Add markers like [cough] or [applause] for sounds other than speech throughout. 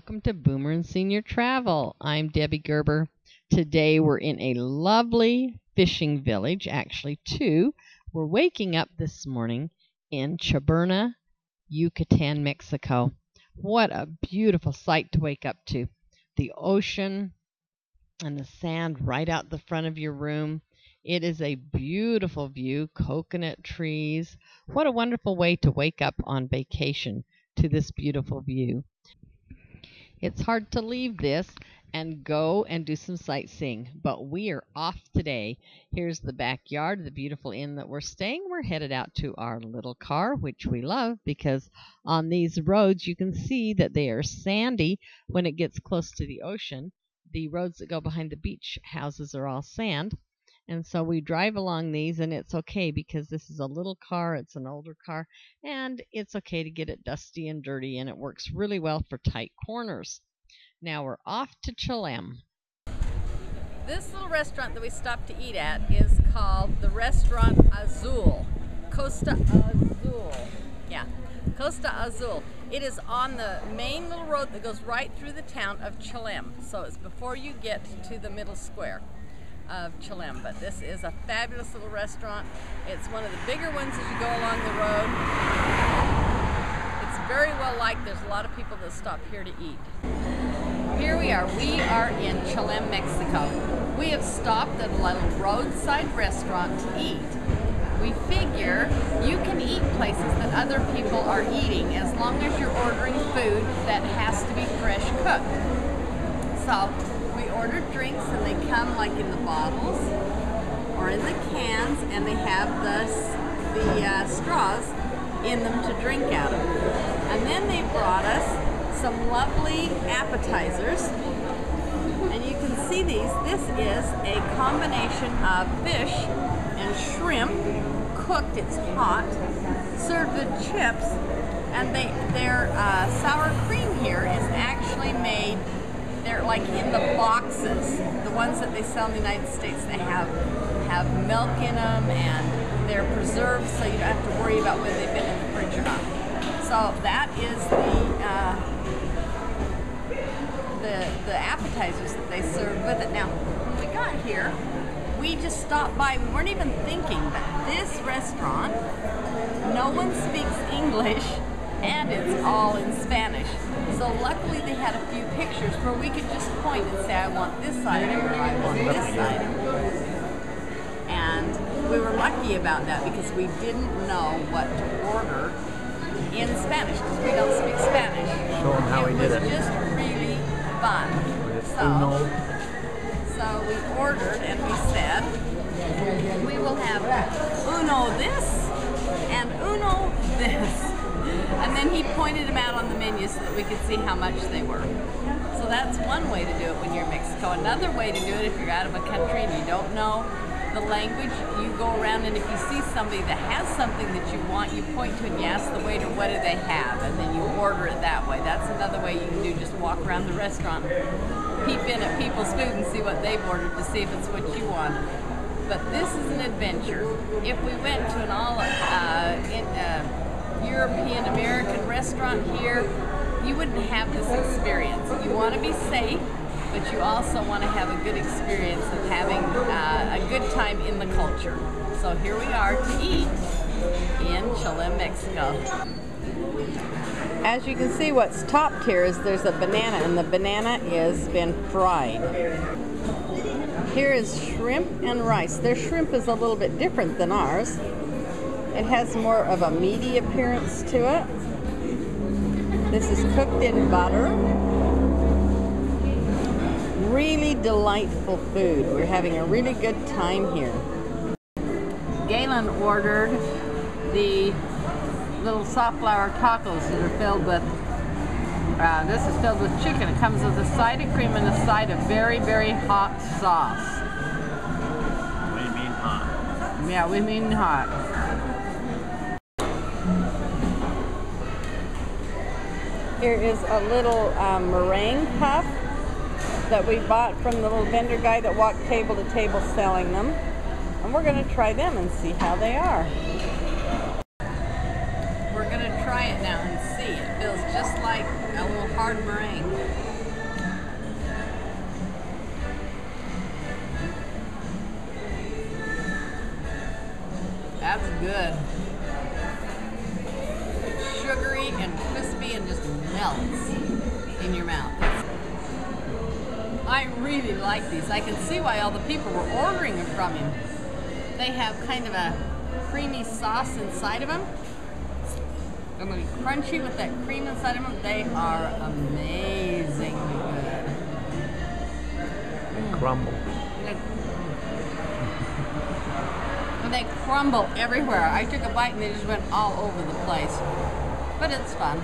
welcome to Boomer and Senior Travel. I'm Debbie Gerber. Today we're in a lovely fishing village, actually two. We're waking up this morning in Chuburna, Yucatan, Mexico. What a beautiful sight to wake up to. The ocean and the sand right out the front of your room. It is a beautiful view, coconut trees. What a wonderful way to wake up on vacation to this beautiful view. It's hard to leave this and go and do some sightseeing, but we are off today. Here's the backyard, the beautiful inn that we're staying. We're headed out to our little car, which we love because on these roads you can see that they are sandy when it gets close to the ocean. The roads that go behind the beach houses are all sand. And so we drive along these, and it's okay because this is a little car, it's an older car, and it's okay to get it dusty and dirty, and it works really well for tight corners. Now we're off to Chelem. This little restaurant that we stopped to eat at is called the Restaurant Azul. Costa Azul. Yeah, Costa Azul. It is on the main little road that goes right through the town of Chelem. So it's before you get to the middle square of Chelem. But this is a fabulous little restaurant. It's one of the bigger ones as you go along the road. It's very well liked. There's a lot of people that stop here to eat. Here we are. We are in Chelem, Mexico. We have stopped at a little roadside restaurant to eat. We figure you can eat places that other people are eating as long as you're ordering food that has to be fresh cooked. So we ordered drinks and they come like in the bottles or in the cans and they have the, the uh, straws in them to drink out of. And then they brought us some lovely appetizers. And you can see these. This is a combination of fish and shrimp, cooked, it's hot, served with chips, and they, their uh, sour cream here is actually made they're like in the boxes, the ones that they sell in the United States. They have have milk in them and they're preserved, so you don't have to worry about whether they've been in the fridge or not. So that is the uh, the the appetizers that they serve with it. Now, when we got here, we just stopped by. We weren't even thinking that this restaurant, no one speaks English and it's all in Spanish. So luckily they had a few pictures where we could just point and say, I want this item or I want this item. And we were lucky about that because we didn't know what to order in Spanish because we don't speak Spanish. Show them how it we did it. was just really fun. So, so we ordered and we said, we will have uno this and uno this. And then he pointed them out on the menu so that we could see how much they were. So that's one way to do it when you're in Mexico. Another way to do it if you're out of a country and you don't know the language, you go around and if you see somebody that has something that you want, you point to it and you ask the waiter, what do they have? And then you order it that way. That's another way you can do, just walk around the restaurant, peep in at people's food and see what they've ordered to see if it's what you want. But this is an adventure. If we went to an all, uh, European American restaurant here, you wouldn't have this experience. You want to be safe, but you also want to have a good experience of having uh, a good time in the culture. So here we are to eat in Chelem, Mexico. As you can see, what's topped here is there's a banana, and the banana has been fried. Here is shrimp and rice. Their shrimp is a little bit different than ours. It has more of a meaty appearance to it. This is cooked in butter. Really delightful food. We're having a really good time here. Galen ordered the little soft flour tacos that are filled with uh, this is filled with chicken. It comes with a side of cream and a side of very, very hot sauce. We mean hot. Yeah, we mean hot. Here is a little um, meringue puff that we bought from the little vendor guy that walked table to table selling them. And we're going to try them and see how they are. We're going to try it now and see. It feels just like a little hard meringue. Just melts in your mouth. I really like these. I can see why all the people were ordering them from him. They have kind of a creamy sauce inside of them. They're going to be crunchy with that cream inside of them. They are amazingly good. Mm. And crumble. And [laughs] they crumble everywhere. I took a bite and they just went all over the place. But it's fun.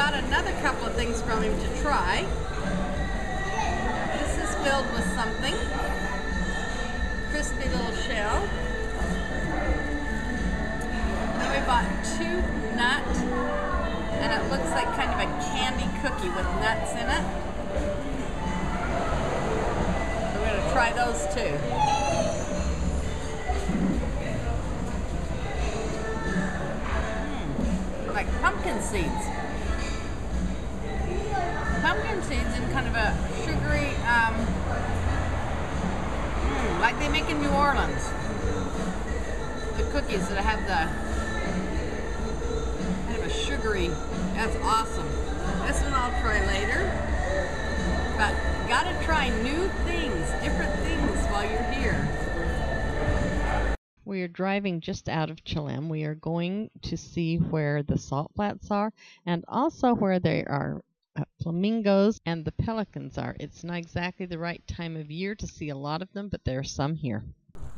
Got another couple of things from him to try. This is filled with something. Crispy little shell. Then we bought two nut, and it looks like kind of a candy cookie with nuts in it. So We're to try those too. Mm, like pumpkin seeds. Cookies that have the kind of a sugary, that's awesome. One I'll try later. But gotta try new things, different things while you're here. We are driving just out of Chelem. We are going to see where the salt flats are and also where there are uh, flamingos and the pelicans are. It's not exactly the right time of year to see a lot of them, but there are some here.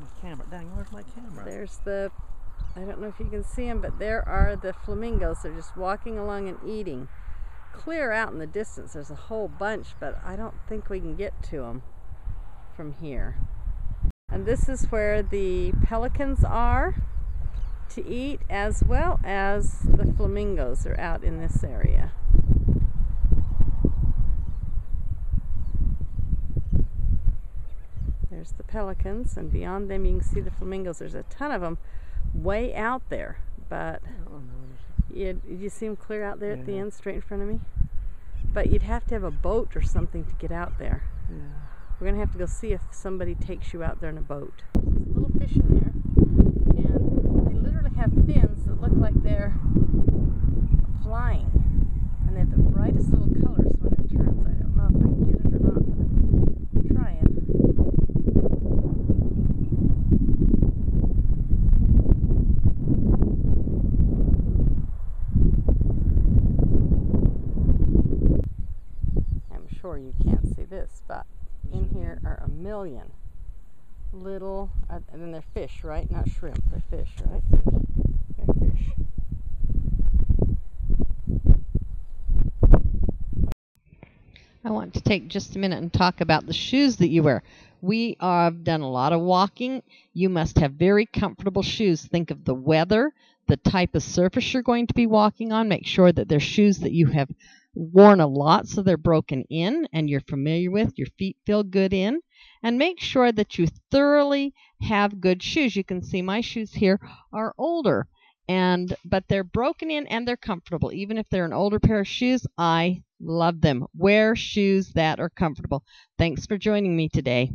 My camera? Dang, where's my camera? There's the, I don't know if you can see them, but there are the flamingos. They're just walking along and eating. Clear out in the distance, there's a whole bunch, but I don't think we can get to them from here. And this is where the pelicans are to eat, as well as the flamingos are out in this area. There's the pelicans, and beyond them you can see the flamingos. There's a ton of them way out there, but you, you see them clear out there at the end, straight in front of me? But you'd have to have a boat or something to get out there. yeah. We're gonna have to go see if somebody takes you out there in a boat. There's a little fish in there, and they literally have fins that look like they're flying, and they have the brightest little colors when it turns. I don't know if I can get it or not, but I'm trying. I'm sure you can't see this, but in here are a million little, uh, and then they're fish, right? Not shrimp, they're fish, right? They're fish. I want to take just a minute and talk about the shoes that you wear. We have done a lot of walking. You must have very comfortable shoes. Think of the weather, the type of surface you're going to be walking on. Make sure that they're shoes that you have worn a lot so they're broken in and you're familiar with, your feet feel good in. And make sure that you thoroughly have good shoes. You can see my shoes here are older and but they're broken in and they're comfortable even if they're an older pair of shoes i love them wear shoes that are comfortable thanks for joining me today